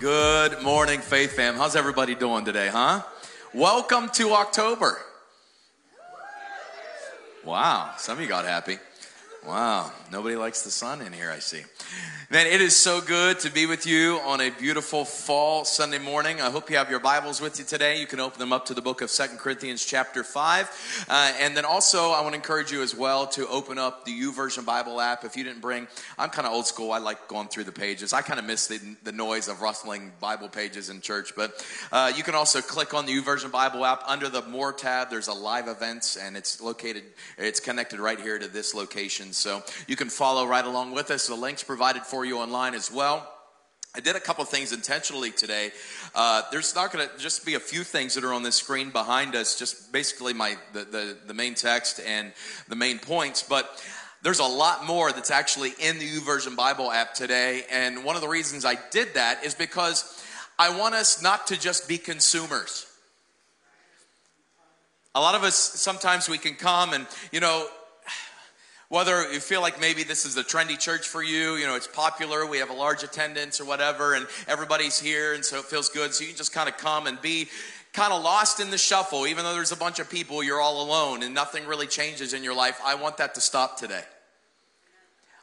Good morning, Faith Fam. How's everybody doing today, huh? Welcome to October. Wow, some of you got happy. Wow, nobody likes the sun in here, I see. Man, it is so good to be with you on a beautiful fall Sunday morning. I hope you have your Bibles with you today. You can open them up to the book of Second Corinthians, chapter 5. Uh, and then also, I want to encourage you as well to open up the YouVersion Bible app. If you didn't bring, I'm kind of old school. I like going through the pages. I kind of miss the, the noise of rustling Bible pages in church. But uh, you can also click on the YouVersion Bible app. Under the More tab, there's a live events, and it's located, it's connected right here to this location. So you can follow right along with us. The link's provided for you online as well. I did a couple things intentionally today. Uh, there's not going to just be a few things that are on the screen behind us, just basically my the, the, the main text and the main points, but there's a lot more that's actually in the YouVersion Bible app today. And one of the reasons I did that is because I want us not to just be consumers. A lot of us sometimes we can come and, you know, whether you feel like maybe this is a trendy church for you, you know, it's popular, we have a large attendance or whatever, and everybody's here, and so it feels good. So you just kind of come and be kind of lost in the shuffle, even though there's a bunch of people, you're all alone and nothing really changes in your life. I want that to stop today.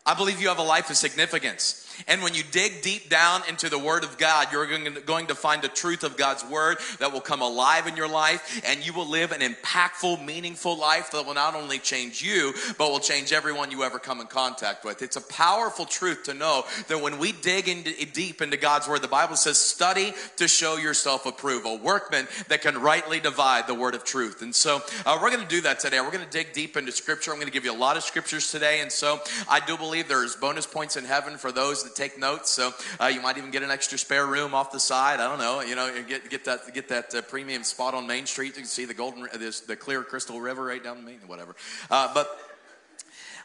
I believe you have a life of significance. And when you dig deep down into the Word of God, you're going to find the truth of God's Word that will come alive in your life, and you will live an impactful, meaningful life that will not only change you, but will change everyone you ever come in contact with. It's a powerful truth to know that when we dig deep into God's Word, the Bible says, study to show yourself approved, a workman that can rightly divide the Word of truth. And so uh, we're going to do that today. We're going to dig deep into Scripture. I'm going to give you a lot of Scriptures today. And so I do believe there's bonus points in heaven for those take notes. So uh, you might even get an extra spare room off the side. I don't know. You know, get get that get that uh, premium spot on Main Street. You can see the golden, this, the clear crystal river right down the main, whatever. Uh, but.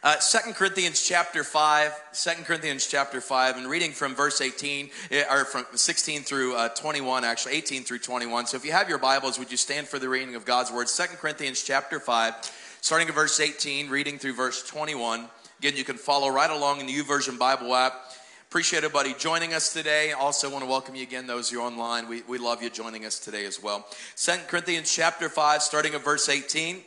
Uh, 2 Corinthians chapter 5, 2 Corinthians chapter 5, and reading from verse 18, eh, or from 16 through uh, 21, actually 18 through 21. So if you have your Bibles, would you stand for the reading of God's word? 2 Corinthians chapter 5, starting at verse 18, reading through verse 21. Again, you can follow right along in the YouVersion Bible app. Appreciate everybody joining us today. Also want to welcome you again, those who are online. We, we love you joining us today as well. Second Corinthians chapter 5, starting at verse 18.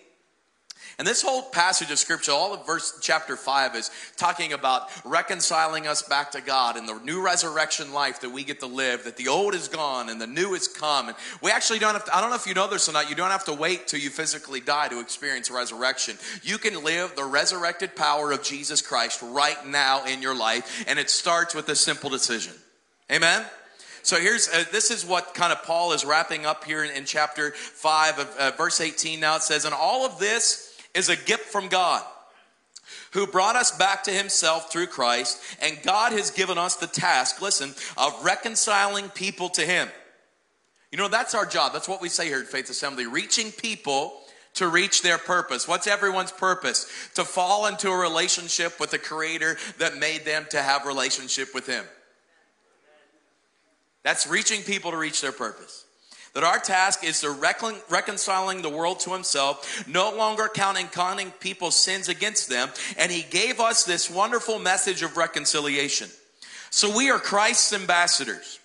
And this whole passage of scripture, all of verse chapter 5 is talking about reconciling us back to God and the new resurrection life that we get to live, that the old is gone and the new is come. And we actually don't have to, I don't know if you know this or not, you don't have to wait till you physically die to experience resurrection. You can live the resurrected power of Jesus Christ right now in your life, and it starts with a simple decision. Amen? So here's uh, this is what kind of Paul is wrapping up here in, in chapter 5 of uh, verse 18 now it says and all of this is a gift from God who brought us back to himself through Christ, and God has given us the task, listen, of reconciling people to him. You know, that's our job. That's what we say here at Faith Assembly reaching people to reach their purpose. What's everyone's purpose? To fall into a relationship with the Creator that made them to have relationship with Him. That's reaching people to reach their purpose that our task is to recon- reconciling the world to himself, no longer counting, counting people's sins against them. And he gave us this wonderful message of reconciliation. So we are Christ's ambassadors.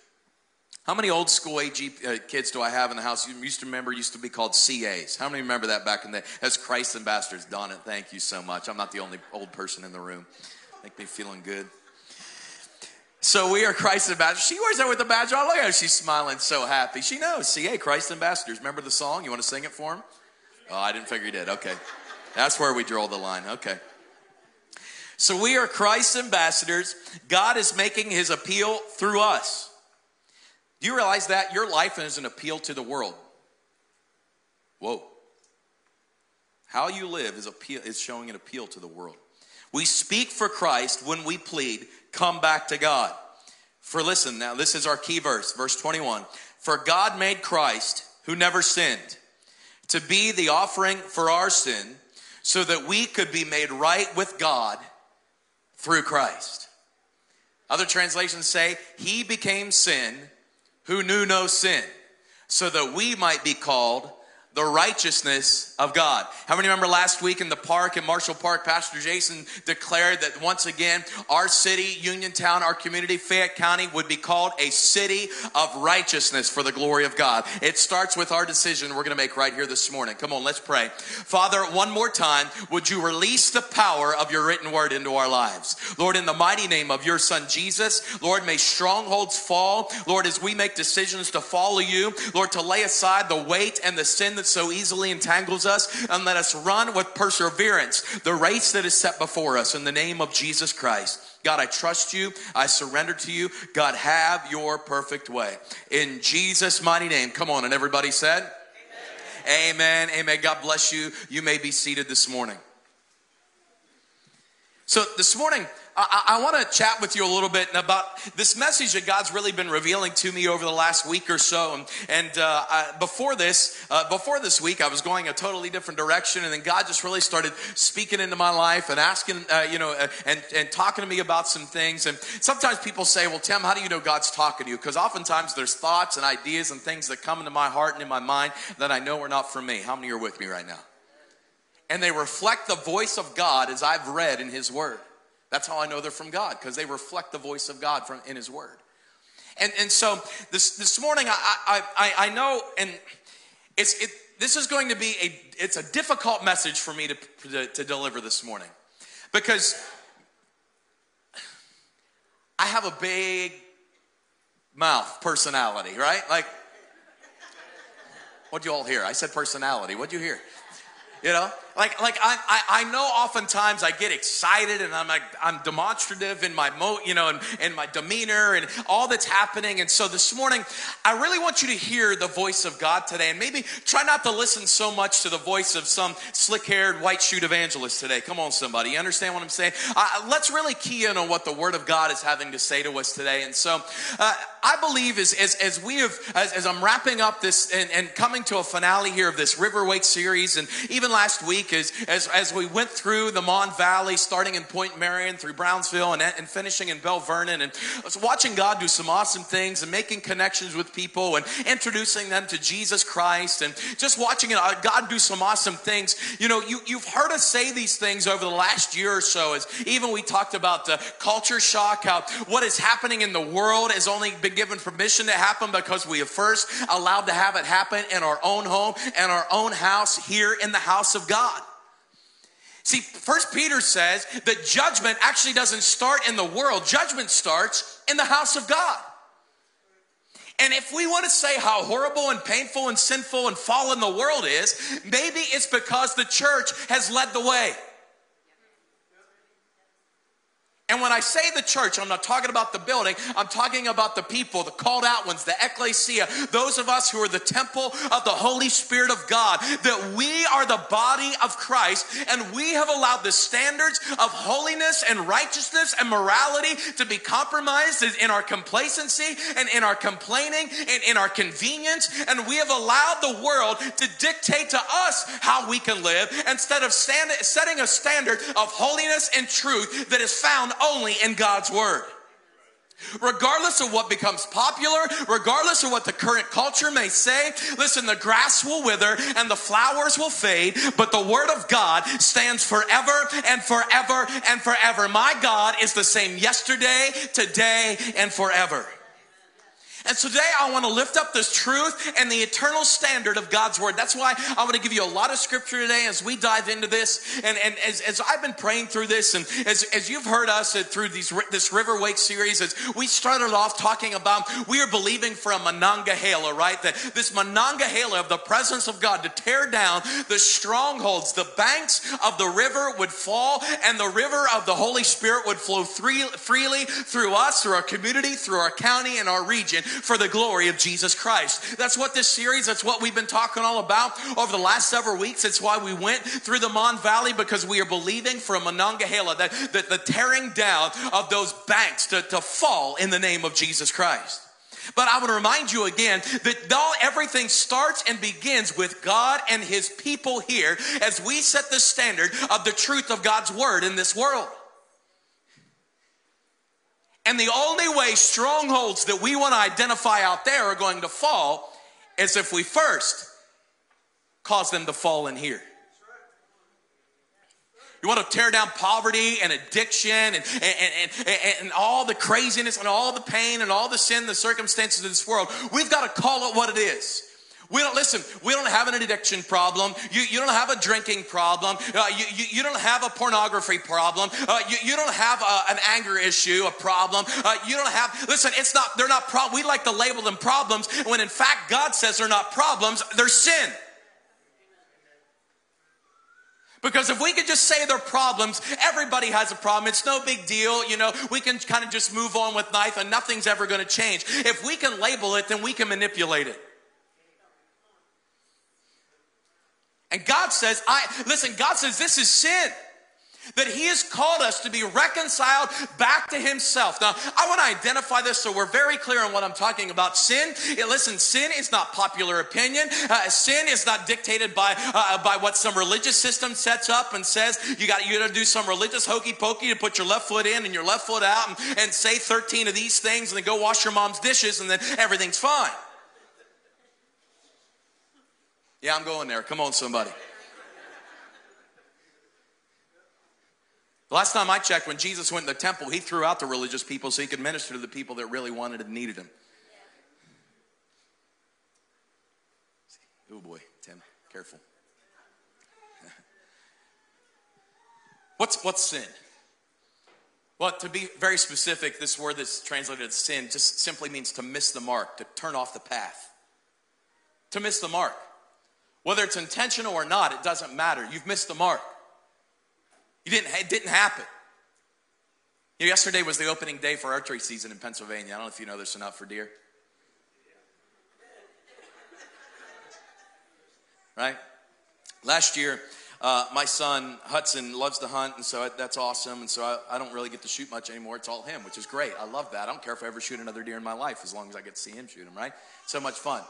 How many old school AG uh, kids do I have in the house? You used to remember, used to be called CAs. How many remember that back in the as Christ ambassadors? Done it. Thank you so much. I'm not the only old person in the room. Make me feeling good. So we are Christ ambassadors. She wears that with a badge on. Look at her. She's smiling so happy. She knows. See, hey, Christ ambassadors. Remember the song? You want to sing it for him? Oh, I didn't figure you did. Okay. That's where we draw the line. Okay. So we are Christ's ambassadors. God is making his appeal through us. Do you realize that? Your life is an appeal to the world. Whoa. How you live is, appeal, is showing an appeal to the world. We speak for Christ when we plead, come back to God. For listen, now this is our key verse, verse 21. For God made Christ, who never sinned, to be the offering for our sin, so that we could be made right with God through Christ. Other translations say, He became sin who knew no sin, so that we might be called the righteousness of God. How many remember last week in the park in Marshall Park, Pastor Jason declared that once again, our city, Uniontown, our community, Fayette County would be called a city of righteousness for the glory of God. It starts with our decision we're going to make right here this morning. Come on, let's pray. Father, one more time, would you release the power of your written word into our lives? Lord, in the mighty name of your son Jesus, Lord, may strongholds fall. Lord, as we make decisions to follow you, Lord, to lay aside the weight and the sin that so easily entangles us, and let us run with perseverance the race that is set before us in the name of Jesus Christ. God, I trust you. I surrender to you. God, have your perfect way. In Jesus' mighty name. Come on. And everybody said, Amen. Amen. Amen. God bless you. You may be seated this morning. So, this morning, I, I want to chat with you a little bit about this message that God's really been revealing to me over the last week or so. And, and uh, I, before this, uh, before this week, I was going a totally different direction, and then God just really started speaking into my life and asking, uh, you know, uh, and and talking to me about some things. And sometimes people say, "Well, Tim, how do you know God's talking to you?" Because oftentimes there's thoughts and ideas and things that come into my heart and in my mind that I know are not for me. How many are with me right now? And they reflect the voice of God as I've read in His Word. That's how I know they're from God, because they reflect the voice of God from, in His Word. And, and so this, this morning, I, I, I know, and it's, it, this is going to be a, it's a difficult message for me to, to, to deliver this morning. Because I have a big mouth personality, right? Like, what do you all hear? I said personality. What do you hear? You know, like like I, I, I know oftentimes I get excited and I'm like I'm demonstrative in my mo you know and, and my demeanor and all that's happening. And so this morning I really want you to hear the voice of God today and maybe try not to listen so much to the voice of some slick-haired white shoot evangelist today. Come on, somebody, you understand what I'm saying? Uh, let's really key in on what the Word of God is having to say to us today. And so uh, I believe as as, as we have as, as I'm wrapping up this and, and coming to a finale here of this River Wake series and even last week as, as, as we went through the Mon Valley, starting in Point Marion through Brownsville and, and finishing in Belle Vernon, and watching God do some awesome things and making connections with people and introducing them to Jesus Christ and just watching uh, God do some awesome things. You know, you, you've heard us say these things over the last year or so, as even we talked about the culture shock, how what is happening in the world has only been given permission to happen because we have first allowed to have it happen in our own home and our own house here in the house of God. See, First Peter says that judgment actually doesn't start in the world, judgment starts in the house of God. And if we want to say how horrible and painful and sinful and fallen the world is, maybe it's because the church has led the way. And when I say the church, I'm not talking about the building, I'm talking about the people, the called out ones, the ecclesia, those of us who are the temple of the Holy Spirit of God, that we are the body of Christ and we have allowed the standards of holiness and righteousness and morality to be compromised in our complacency and in our complaining and in our convenience. And we have allowed the world to dictate to us how we can live instead of stand, setting a standard of holiness and truth that is found only in God's Word. Regardless of what becomes popular, regardless of what the current culture may say, listen, the grass will wither and the flowers will fade, but the Word of God stands forever and forever and forever. My God is the same yesterday, today, and forever. And today I want to lift up this truth and the eternal standard of God's word. That's why I want to give you a lot of scripture today as we dive into this. And, and as, as I've been praying through this, and as, as you've heard us through these, this River Wake series, as we started off talking about, we are believing for a Monongahela, right? That this Monongahela of the presence of God to tear down the strongholds, the banks of the river would fall, and the river of the Holy Spirit would flow free, freely through us, through our community, through our county, and our region for the glory of Jesus Christ. That's what this series, that's what we've been talking all about over the last several weeks. It's why we went through the Mon Valley because we are believing for Monongahela, that, that the tearing down of those banks to, to fall in the name of Jesus Christ. But I want to remind you again that though everything starts and begins with God and His people here as we set the standard of the truth of God's Word in this world. And the only way strongholds that we want to identify out there are going to fall is if we first cause them to fall in here. You want to tear down poverty and addiction and, and, and, and, and all the craziness and all the pain and all the sin, the circumstances of this world. We've got to call it what it is. We don't listen. We don't have an addiction problem. You, you don't have a drinking problem. Uh, you, you, you, don't have a pornography problem. Uh, you, you don't have a, an anger issue, a problem. Uh, you don't have. Listen, it's not. They're not. Pro- we like to label them problems when in fact God says they're not problems. They're sin. Because if we could just say they're problems, everybody has a problem. It's no big deal. You know, we can kind of just move on with life and nothing's ever going to change. If we can label it, then we can manipulate it. And God says, I, listen, God says this is sin that he has called us to be reconciled back to himself. Now, I want to identify this so we're very clear on what I'm talking about. Sin, listen, sin is not popular opinion. Uh, sin is not dictated by uh, by what some religious system sets up and says you got you got to do some religious hokey pokey to put your left foot in and your left foot out and, and say 13 of these things and then go wash your mom's dishes and then everything's fine. Yeah, I'm going there. Come on, somebody. The last time I checked, when Jesus went in the temple, he threw out the religious people so he could minister to the people that really wanted and needed him. Oh boy, Tim, careful. what's, what's sin? Well, to be very specific, this word that's translated as sin just simply means to miss the mark, to turn off the path. To miss the mark. Whether it's intentional or not, it doesn't matter. You've missed the mark. You didn't, it didn't happen. You know, yesterday was the opening day for archery season in Pennsylvania. I don't know if you know this not for deer. Right? Last year, uh, my son Hudson loves to hunt, and so that's awesome. And so I, I, don't really get to shoot much anymore. It's all him, which is great. I love that. I don't care if I ever shoot another deer in my life, as long as I get to see him shoot him. Right? So much fun.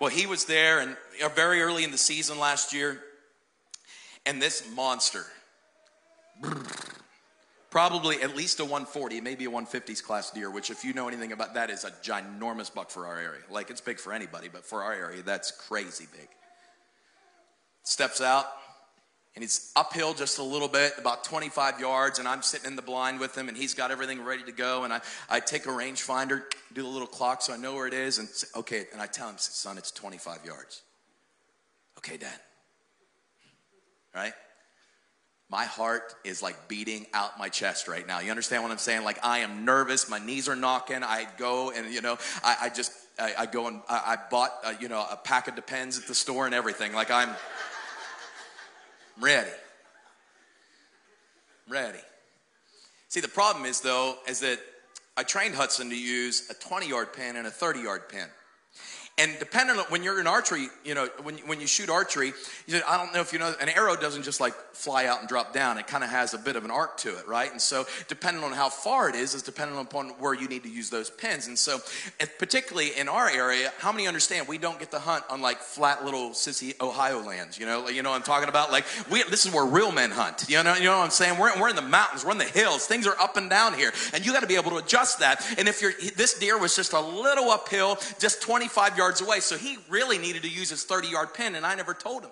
Well, he was there, and uh, very early in the season last year, and this monster Probably at least a 140, maybe a 150s class deer, which, if you know anything about that, is a ginormous buck for our area. Like it's big for anybody, but for our area, that's crazy big. Steps out, and he's uphill just a little bit, about 25 yards, and I'm sitting in the blind with him, and he's got everything ready to go. And I, I take a rangefinder, do the little clock so I know where it is, and say, okay, and I tell him, son, it's 25 yards. Okay, Dad. Right? my heart is like beating out my chest right now. You understand what I'm saying? Like I am nervous. My knees are knocking. I go and you know, I, I just I, I, go and I, I bought uh, you know a pack of Depends at the store and everything. Like I'm ready, ready. See, the problem is though is that I trained Hudson to use a 20 yard pin and a 30 yard pin. And depending on when you're in archery, you know, when, when you shoot archery, you know, I don't know if you know, an arrow doesn't just like fly out and drop down. It kind of has a bit of an arc to it, right? And so, depending on how far it is, is dependent upon where you need to use those pins. And so, particularly in our area, how many understand we don't get to hunt on like flat little sissy Ohio lands? You know, you know I'm talking about? Like, we, this is where real men hunt. You know, you know what I'm saying? We're, we're in the mountains, we're in the hills. Things are up and down here, and you got to be able to adjust that. And if you're this deer was just a little uphill, just 25 yards yards away. So he really needed to use his 30 yard pin, and I never told him.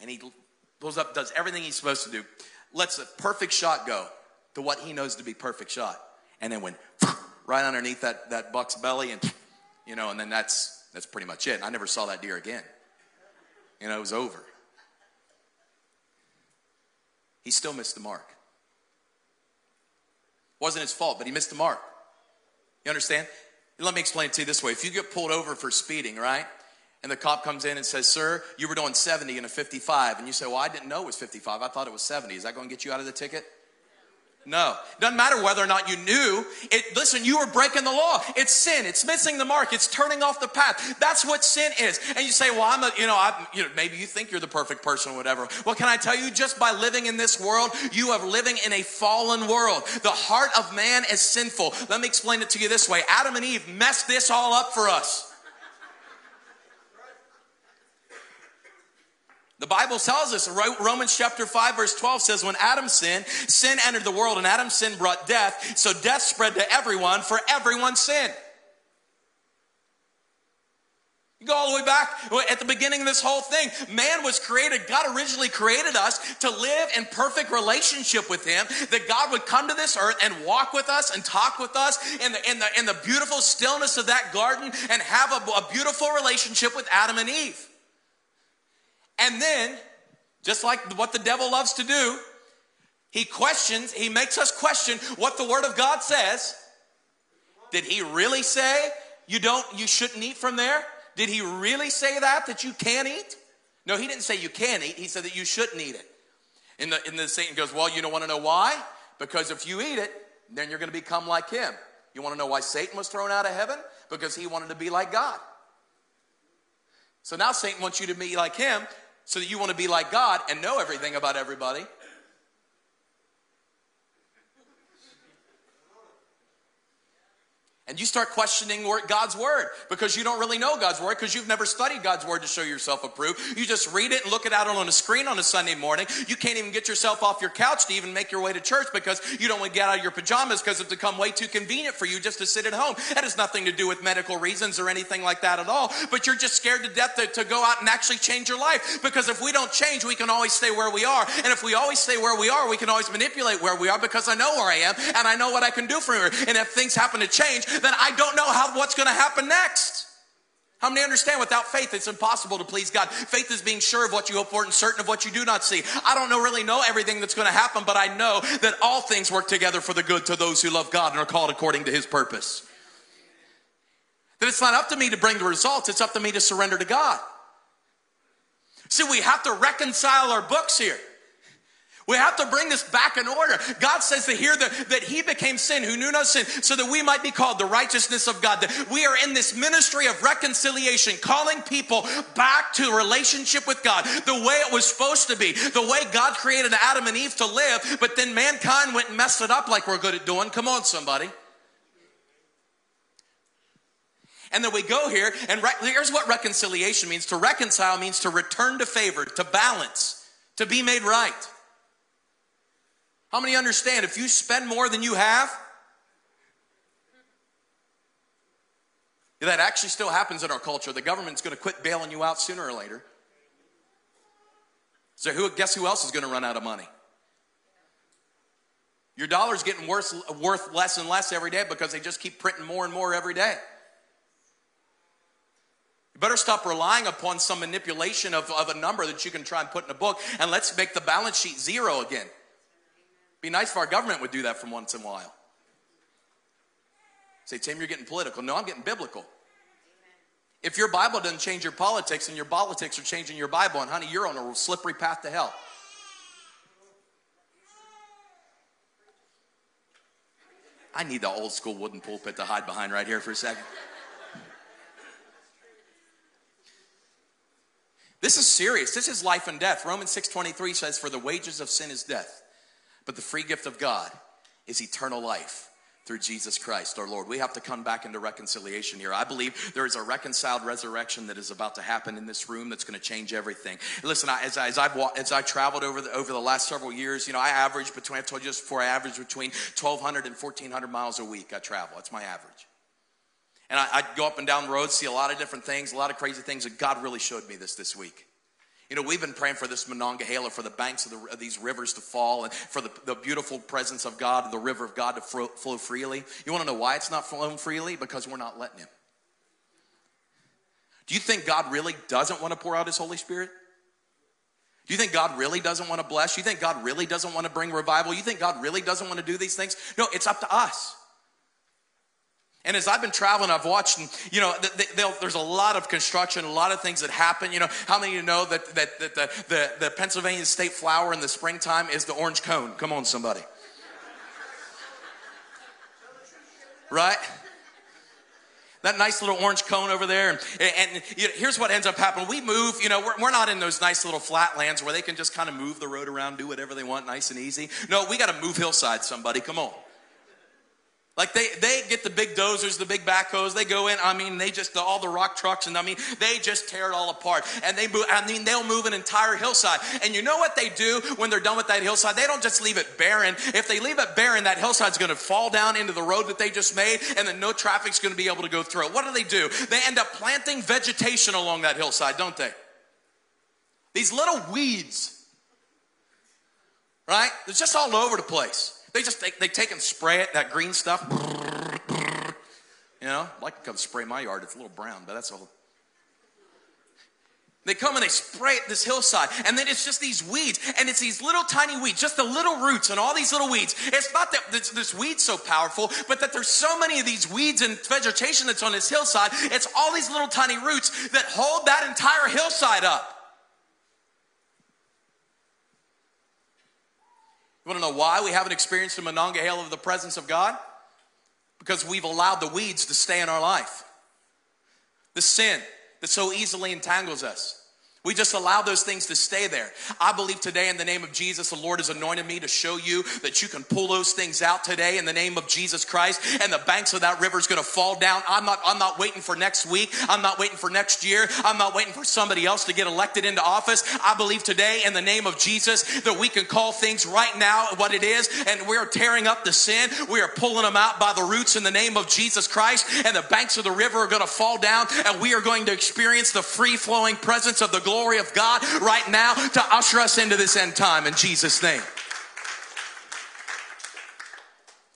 And he pulls up, does everything he's supposed to do, lets a perfect shot go to what he knows to be perfect shot, and then went right underneath that, that buck's belly, and you know, and then that's that's pretty much it. I never saw that deer again. You know, it was over. He still missed the mark. Wasn't his fault, but he missed the mark. You understand? Let me explain it to you this way. If you get pulled over for speeding, right? And the cop comes in and says, Sir, you were doing 70 in a 55. And you say, Well, I didn't know it was 55. I thought it was 70. Is that going to get you out of the ticket? No. Doesn't matter whether or not you knew. It, listen, you were breaking the law. It's sin. It's missing the mark. It's turning off the path. That's what sin is. And you say, well, I'm a, you know, I'm, you know, maybe you think you're the perfect person or whatever. Well, can I tell you, just by living in this world, you are living in a fallen world. The heart of man is sinful. Let me explain it to you this way. Adam and Eve messed this all up for us. The Bible tells us, Romans chapter 5, verse 12 says, when Adam sinned, sin entered the world, and Adam's sin brought death. So death spread to everyone, for everyone sinned. You go all the way back at the beginning of this whole thing. Man was created, God originally created us to live in perfect relationship with Him, that God would come to this earth and walk with us and talk with us in the, in the, in the beautiful stillness of that garden and have a, a beautiful relationship with Adam and Eve. And then, just like what the devil loves to do, he questions, he makes us question what the Word of God says. Did he really say you don't, you shouldn't eat from there? Did he really say that, that you can't eat? No, he didn't say you can't eat. He said that you shouldn't eat it. And the, and the Satan goes, well, you don't want to know why? Because if you eat it, then you're going to become like him. You want to know why Satan was thrown out of heaven? Because he wanted to be like God. So now Satan wants you to be like him so that you want to be like God and know everything about everybody And you start questioning God's word because you don't really know God's word because you've never studied God's word to show yourself approved. You just read it and look it out on a screen on a Sunday morning. You can't even get yourself off your couch to even make your way to church because you don't want to get out of your pajamas because it's become way too convenient for you just to sit at home. That has nothing to do with medical reasons or anything like that at all. But you're just scared to death to, to go out and actually change your life because if we don't change, we can always stay where we are. And if we always stay where we are, we can always manipulate where we are because I know where I am and I know what I can do for her. And if things happen to change, then I don't know how what's going to happen next. How many understand without faith it's impossible to please God? Faith is being sure of what you hope for and certain of what you do not see. I don't know really know everything that's going to happen, but I know that all things work together for the good to those who love God and are called according to his purpose. That it's not up to me to bring the results, it's up to me to surrender to God. See, we have to reconcile our books here. We have to bring this back in order. God says that here that, that He became sin who knew no sin so that we might be called the righteousness of God. That we are in this ministry of reconciliation, calling people back to relationship with God the way it was supposed to be, the way God created Adam and Eve to live, but then mankind went and messed it up like we're good at doing. Come on, somebody. And then we go here, and re- here's what reconciliation means to reconcile means to return to favor, to balance, to be made right. How many understand if you spend more than you have? That actually still happens in our culture. The government's going to quit bailing you out sooner or later. So who guess who else is going to run out of money? Your dollar's getting worth, worth less and less every day because they just keep printing more and more every day. You better stop relying upon some manipulation of, of a number that you can try and put in a book and let's make the balance sheet zero again. Be nice if our government would do that from once in a while. Say, Tim, you're getting political. No, I'm getting biblical. If your Bible doesn't change your politics and your politics are changing your Bible, and honey, you're on a slippery path to hell. I need the old school wooden pulpit to hide behind right here for a second. This is serious. This is life and death. Romans 6:23 says for the wages of sin is death. But the free gift of God is eternal life through Jesus Christ our Lord. We have to come back into reconciliation here. I believe there is a reconciled resurrection that is about to happen in this room that's going to change everything. Listen, I, as, I, as I've as I traveled over the, over the last several years, you know, I average between I told you just before I average between 1,200 and 1,400 miles a week. I travel. That's my average. And I, I go up and down the road, see a lot of different things, a lot of crazy things, and God really showed me this this week. You know, we've been praying for this Monongahela, for the banks of, the, of, these rivers to fall, and for the, the beautiful presence of God, the river of God to flow, flow freely. You want to know why it's not flowing freely? Because we're not letting Him. Do you think God really doesn't want to pour out His Holy Spirit? Do you think God really doesn't want to bless? You think God really doesn't want to bring revival? You think God really doesn't want to do these things? No, it's up to us. And as I've been traveling, I've watched, and you know, there's a lot of construction, a lot of things that happen. You know, how many of you know that, that, that the, the, the Pennsylvania state flower in the springtime is the orange cone? Come on, somebody. Right? That nice little orange cone over there. And, and you know, here's what ends up happening. We move, you know, we're, we're not in those nice little flatlands where they can just kind of move the road around, do whatever they want, nice and easy. No, we got to move hillside, somebody. Come on. Like they, they get the big dozers, the big backhoes. They go in. I mean, they just all the rock trucks, and I mean, they just tear it all apart. And they move. I mean, they'll move an entire hillside. And you know what they do when they're done with that hillside? They don't just leave it barren. If they leave it barren, that hillside's going to fall down into the road that they just made, and then no traffic's going to be able to go through it. What do they do? They end up planting vegetation along that hillside, don't they? These little weeds, right? It's just all over the place. They just they, they take and spray it, that green stuff. You know, I'd like to come spray my yard. It's a little brown, but that's all. They come and they spray it this hillside, and then it's just these weeds, and it's these little tiny weeds, just the little roots and all these little weeds. It's not that this, this weed's so powerful, but that there's so many of these weeds and vegetation that's on this hillside. It's all these little tiny roots that hold that entire hillside up. You want to know why we haven't experienced a Monongahela of the presence of God? Because we've allowed the weeds to stay in our life. The sin that so easily entangles us. We just allow those things to stay there. I believe today, in the name of Jesus, the Lord has anointed me to show you that you can pull those things out today in the name of Jesus Christ, and the banks of that river is going to fall down. I'm not, I'm not waiting for next week. I'm not waiting for next year. I'm not waiting for somebody else to get elected into office. I believe today, in the name of Jesus, that we can call things right now what it is, and we're tearing up the sin. We are pulling them out by the roots in the name of Jesus Christ, and the banks of the river are going to fall down, and we are going to experience the free flowing presence of the glory glory of God right now to usher us into this end time in Jesus' name.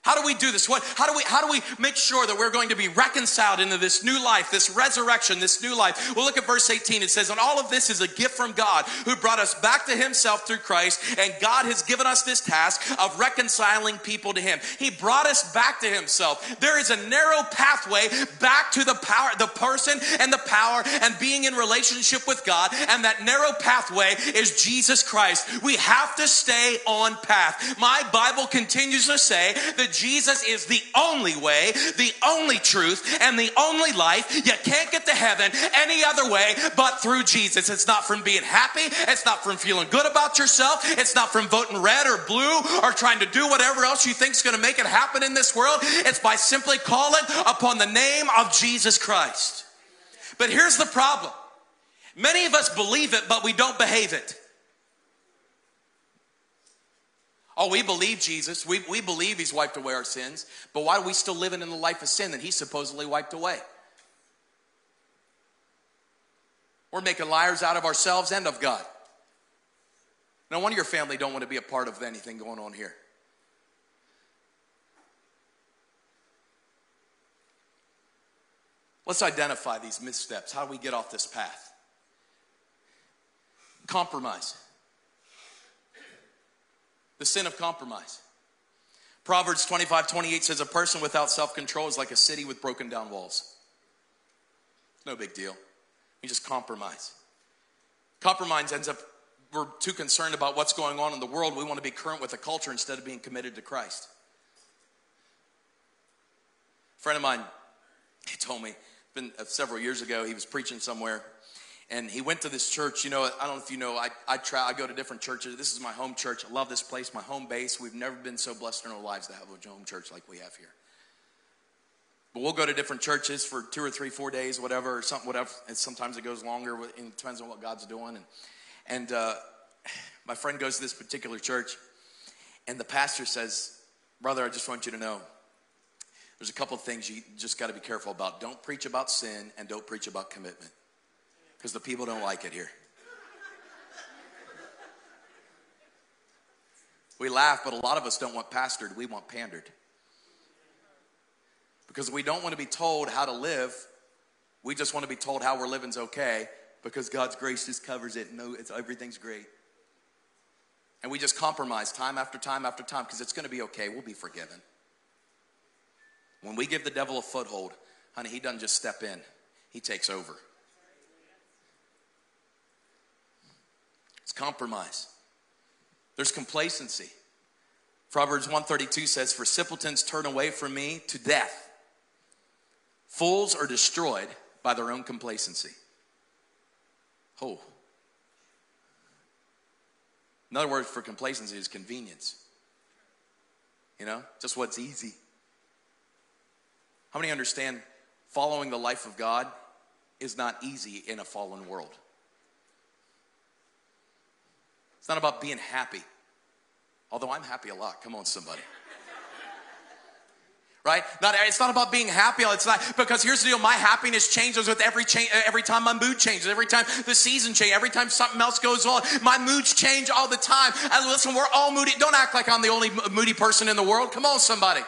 How do we do this? What, how, do we, how do we make sure that we're going to be reconciled into this new life, this resurrection, this new life? Well, look at verse 18. It says, And all of this is a gift from God who brought us back to himself through Christ, and God has given us this task of reconciling people to him. He brought us back to himself. There is a narrow pathway back to the power, the person and the power and being in relationship with God, and that narrow pathway is Jesus Christ. We have to stay on path. My Bible continues to say that Jesus is the only way, the only truth, and the only life. You can't get to heaven any other way but through Jesus. It's not from being happy. It's not from feeling good about yourself. It's not from voting red or blue or trying to do whatever else you think is going to make it happen in this world. It's by simply calling upon the name of Jesus Christ. But here's the problem. Many of us believe it, but we don't behave it. Oh, we believe Jesus. We, we believe he's wiped away our sins. But why are we still living in the life of sin that he supposedly wiped away? We're making liars out of ourselves and of God. No wonder your family don't want to be a part of anything going on here. Let's identify these missteps. How do we get off this path? Compromise the sin of compromise. Proverbs 25 28 says, A person without self control is like a city with broken down walls. No big deal. We just compromise. Compromise ends up, we're too concerned about what's going on in the world. We want to be current with the culture instead of being committed to Christ. A friend of mine, he told me, been uh, several years ago, he was preaching somewhere and he went to this church. You know, I don't know if you know, I, I try, I go to different churches. This is my home church. I love this place, my home base. We've never been so blessed in our lives to have a home church like we have here. But we'll go to different churches for two or three, four days, whatever, or something, whatever. And sometimes it goes longer. It depends on what God's doing. And, and uh, my friend goes to this particular church, and the pastor says, Brother, I just want you to know there's a couple of things you just got to be careful about. Don't preach about sin, and don't preach about commitment because the people don't like it here. We laugh, but a lot of us don't want pastored, we want pandered. Because we don't want to be told how to live, we just want to be told how we're living's okay because God's grace just covers it. No, it's everything's great. And we just compromise time after time after time because it's going to be okay. We'll be forgiven. When we give the devil a foothold, honey, he doesn't just step in, he takes over. It's compromise. There's complacency. Proverbs 132 says, For simpletons turn away from me to death. Fools are destroyed by their own complacency. Oh. Another word for complacency is convenience. You know, just what's easy. How many understand following the life of God is not easy in a fallen world? It's not about being happy. Although I'm happy a lot. Come on, somebody. Right? Not, it's not about being happy. It's not because here's the deal. My happiness changes with every change. Every time my mood changes. Every time the season changes. Every time something else goes on. My moods change all the time. And listen, we're all moody. Don't act like I'm the only moody person in the world. Come on, somebody.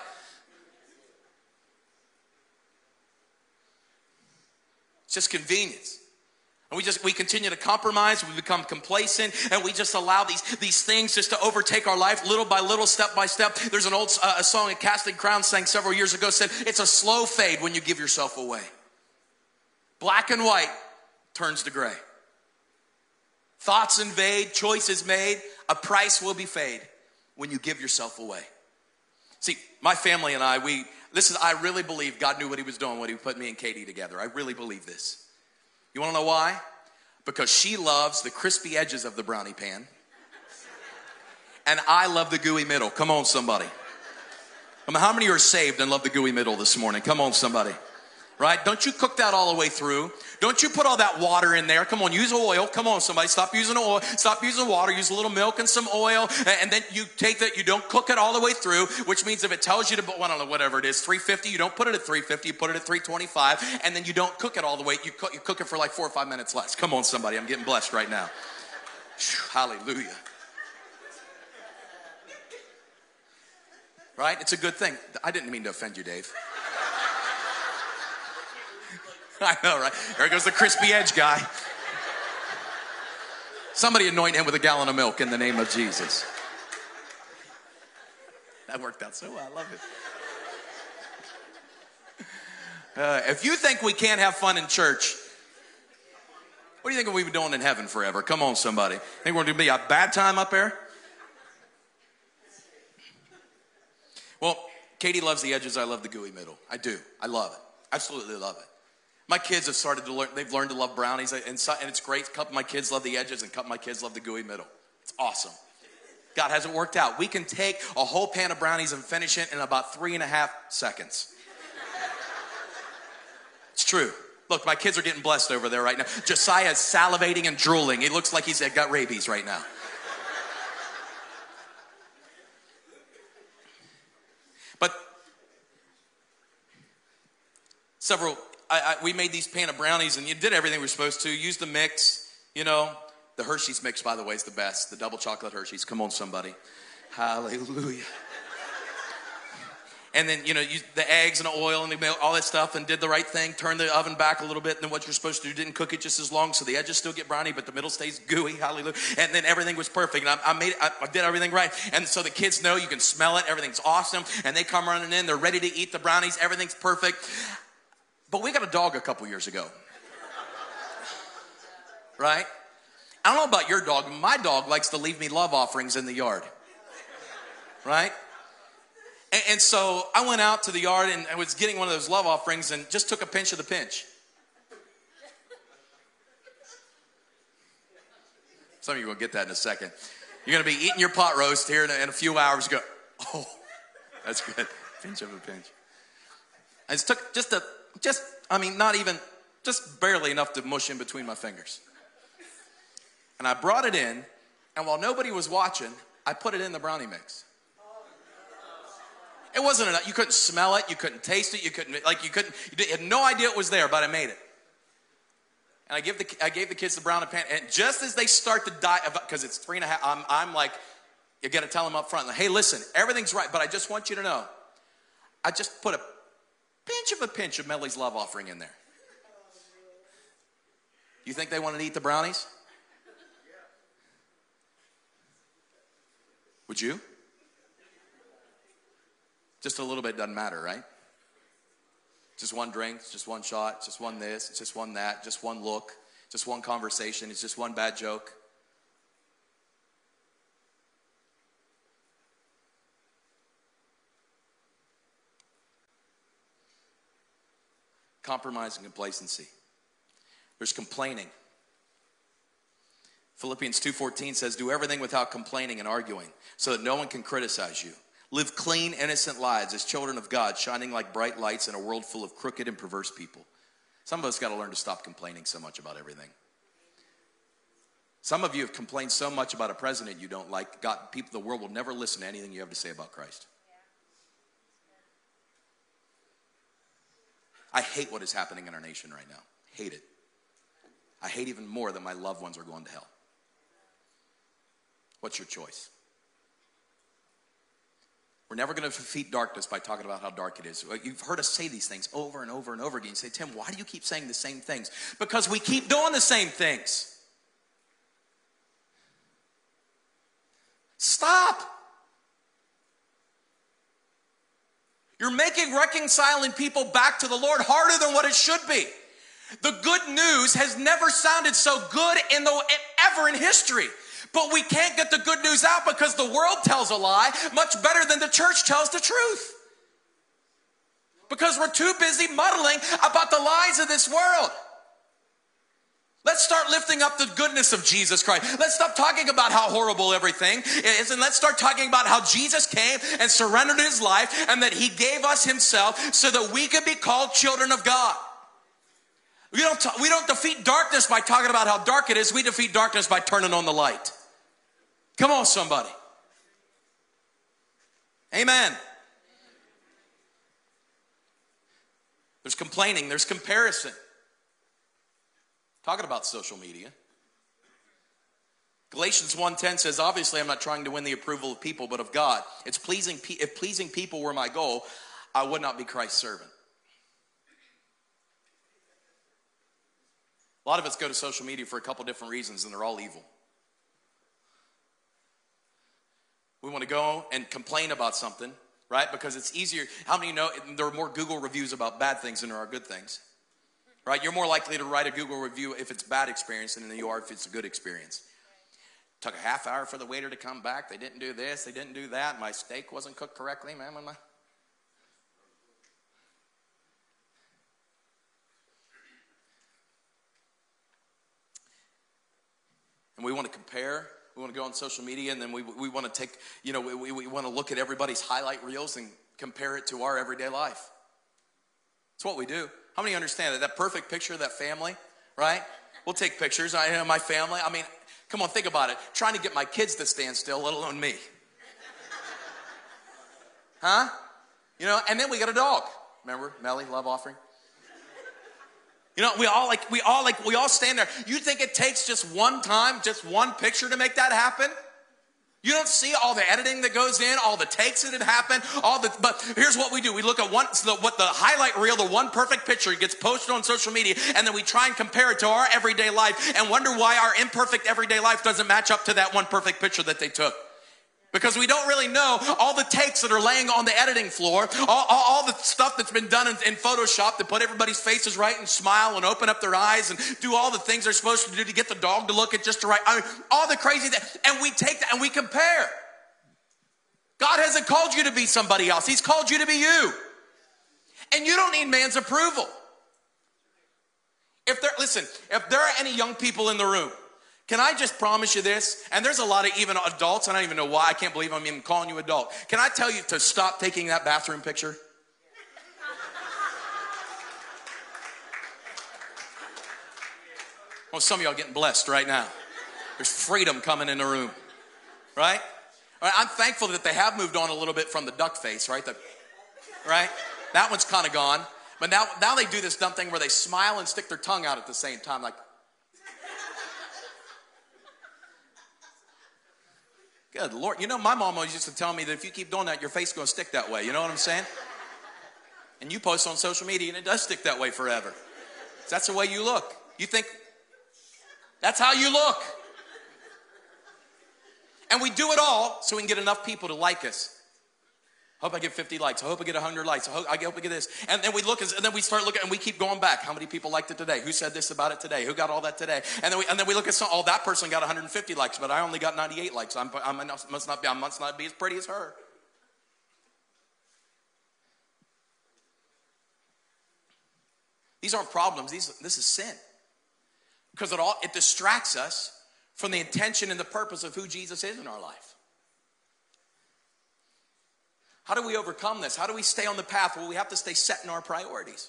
It's just convenience. We just we continue to compromise, we become complacent, and we just allow these these things just to overtake our life little by little, step by step. There's an old uh, a song that Casting Crown sang several years ago said it's a slow fade when you give yourself away. Black and white turns to gray. Thoughts invade, choices made, a price will be paid when you give yourself away. See, my family and I, we this is I really believe God knew what he was doing when he put me and Katie together. I really believe this. You want to know why? Because she loves the crispy edges of the brownie pan. And I love the gooey middle. Come on, somebody. I mean, how many are saved and love the gooey middle this morning? Come on, somebody right? Don't you cook that all the way through. Don't you put all that water in there. Come on, use oil. Come on, somebody, stop using oil. Stop using water. Use a little milk and some oil, and then you take that. You don't cook it all the way through, which means if it tells you to, I don't know, whatever it is, 350. You don't put it at 350. You put it at 325, and then you don't cook it all the way. You cook, you cook it for like four or five minutes less. Come on, somebody, I'm getting blessed right now. Hallelujah. Right? It's a good thing. I didn't mean to offend you, Dave. I know, right? There goes the crispy edge guy. Somebody anoint him with a gallon of milk in the name of Jesus. That worked out so well. I love it. Uh, if you think we can't have fun in church, what do you think we'll be doing in heaven forever? Come on, somebody. Think we're going to be a bad time up there? Well, Katie loves the edges. I love the gooey middle. I do. I love it. Absolutely love it. My kids have started to learn, they've learned to love brownies, uh, and, so, and it's great. Couple my kids love the edges, and couple my kids love the gooey middle. It's awesome. God hasn't worked out. We can take a whole pan of brownies and finish it in about three and a half seconds. It's true. Look, my kids are getting blessed over there right now. Josiah's salivating and drooling. He looks like he's got rabies right now. But several I, I, we made these pan of brownies and you did everything we were supposed to. Use the mix, you know. The Hershey's mix, by the way, is the best. The double chocolate Hershey's. Come on, somebody. Hallelujah. and then you know you, the eggs and the oil and the all that stuff, and did the right thing. Turned the oven back a little bit, and then what you're supposed to do didn't cook it just as long, so the edges still get browny, but the middle stays gooey. Hallelujah! And then everything was perfect, and I, I made it, I, did everything right, and so the kids know you can smell it. Everything's awesome, and they come running in. They're ready to eat the brownies. Everything's perfect. But we got a dog a couple years ago. Right? I don't know about your dog. My dog likes to leave me love offerings in the yard. Right? And, and, so I went out to the yard and I was getting one of those love offerings and just took a pinch of the pinch. Some of you will get that in a second. You're going to be eating your pot roast here in a, in a few hours. Go, oh, that's good. Pinch of a pinch. I just took just a just, I mean, not even, just barely enough to mush in between my fingers. And I brought it in, and while nobody was watching, I put it in the brownie mix. It wasn't enough. You couldn't smell it. You couldn't taste it. You couldn't, like, you couldn't, you had no idea it was there, but I made it. And I give the, I gave the kids the brownie pan, and just as they start to die, because it's three and a half, I'm, I'm like, you got to tell them up front, like, hey, listen, everything's right, but I just want you to know, I just put a pinch of a pinch of Melly's love offering in there. You think they wanted to eat the brownies? Would you? Just a little bit doesn't matter, right? Just one drink, just one shot, just one this, just one that, just one look, just one conversation, it's just one bad joke. Compromise and complacency. There's complaining. Philippians 2:14 says do everything without complaining and arguing so that no one can criticize you. Live clean, innocent lives as children of God, shining like bright lights in a world full of crooked and perverse people. Some of us got to learn to stop complaining so much about everything. Some of you have complained so much about a president you don't like, God, people, the world will never listen to anything you have to say about Christ. I hate what is happening in our nation right now. Hate it. I hate even more that my loved ones are going to hell. What's your choice? We're never going to defeat darkness by talking about how dark it is. You've heard us say these things over and over and over again. You say, Tim, why do you keep saying the same things? Because we keep doing the same things. Stop. You're making reconciling people back to the Lord harder than what it should be. The good news has never sounded so good in the ever in history. But we can't get the good news out because the world tells a lie much better than the church tells the truth. Because we're too busy muddling about the lies of this world. Let's start lifting up the goodness of Jesus Christ. Let's stop talking about how horrible everything is and let's start talking about how Jesus came and surrendered his life and that he gave us himself so that we could be called children of God. We don't, t- we don't defeat darkness by talking about how dark it is. We defeat darkness by turning on the light. Come on, somebody. Amen. There's complaining, there's comparison. Talking about social media. Galatians 1:10 says, "Obviously I'm not trying to win the approval of people, but of God. It's pleasing if pleasing people were my goal, I would not be Christ's servant." A lot of us go to social media for a couple different reasons and they're all evil. We want to go and complain about something, right? Because it's easier. How many you know there are more Google reviews about bad things than there are good things? Right? You're more likely to write a Google review if it's bad experience than you are if it's a good experience. Took a half hour for the waiter to come back. They didn't do this. They didn't do that. My steak wasn't cooked correctly, man. My... And we want to compare. We want to go on social media, and then we, we want to take, you know, we, we want to look at everybody's highlight reels and compare it to our everyday life. That's what we do. How many understand that? That perfect picture of that family, right? We'll take pictures. I have my family. I mean, come on, think about it. Trying to get my kids to stand still, let alone me. Huh? You know, and then we got a dog. Remember, Melly, love offering? You know, we all like, we all like, we all stand there. You think it takes just one time, just one picture to make that happen? You don't see all the editing that goes in, all the takes that have happened, all the. But here's what we do: we look at one, the, what the highlight reel, the one perfect picture gets posted on social media, and then we try and compare it to our everyday life, and wonder why our imperfect everyday life doesn't match up to that one perfect picture that they took because we don't really know all the takes that are laying on the editing floor, all, all, all the stuff that's been done in, in, Photoshop to put everybody's faces right and smile and open up their eyes and do all the things they're supposed to do to get the dog to look at just the right. I mean, all the crazy things. And we take that and we compare. God hasn't called you to be somebody else, He's called you to be you. And you don't need man's approval. If there, listen, if there are any young people in the room can I just promise you this? And there's a lot of even adults, I don't even know why. I can't believe I'm even calling you adult. Can I tell you to stop taking that bathroom picture? Well, oh, some of y'all getting blessed right now. There's freedom coming in the room, right? I'm thankful that they have moved on a little bit from the duck face, right? The, right? That one's kind of gone. But now, now they do this dumb thing where they smile and stick their tongue out at the same time, like, Good Lord. You know, my mom always used to tell me that if you keep doing that, your face is going to stick that way. You know what I'm saying? And you post on social media and it does stick that way forever. That's the way you look. You think that's how you look. And we do it all so we can get enough people to like us hope I get 50 likes. I hope I get 100 likes. I hope I, hope I get this. And then we look, and then we start looking, and we keep going back. How many people liked it today? Who said this about it today? Who got all that today? And then we, and then we look at some, oh, that person got 150 likes, but I only got 98 likes. I'm, I must not be, I must not be as pretty as her. These aren't problems. These, this is sin. Because it all, it distracts us from the intention and the purpose of who Jesus is in our life. How do we overcome this? How do we stay on the path? Well, we have to stay set in our priorities.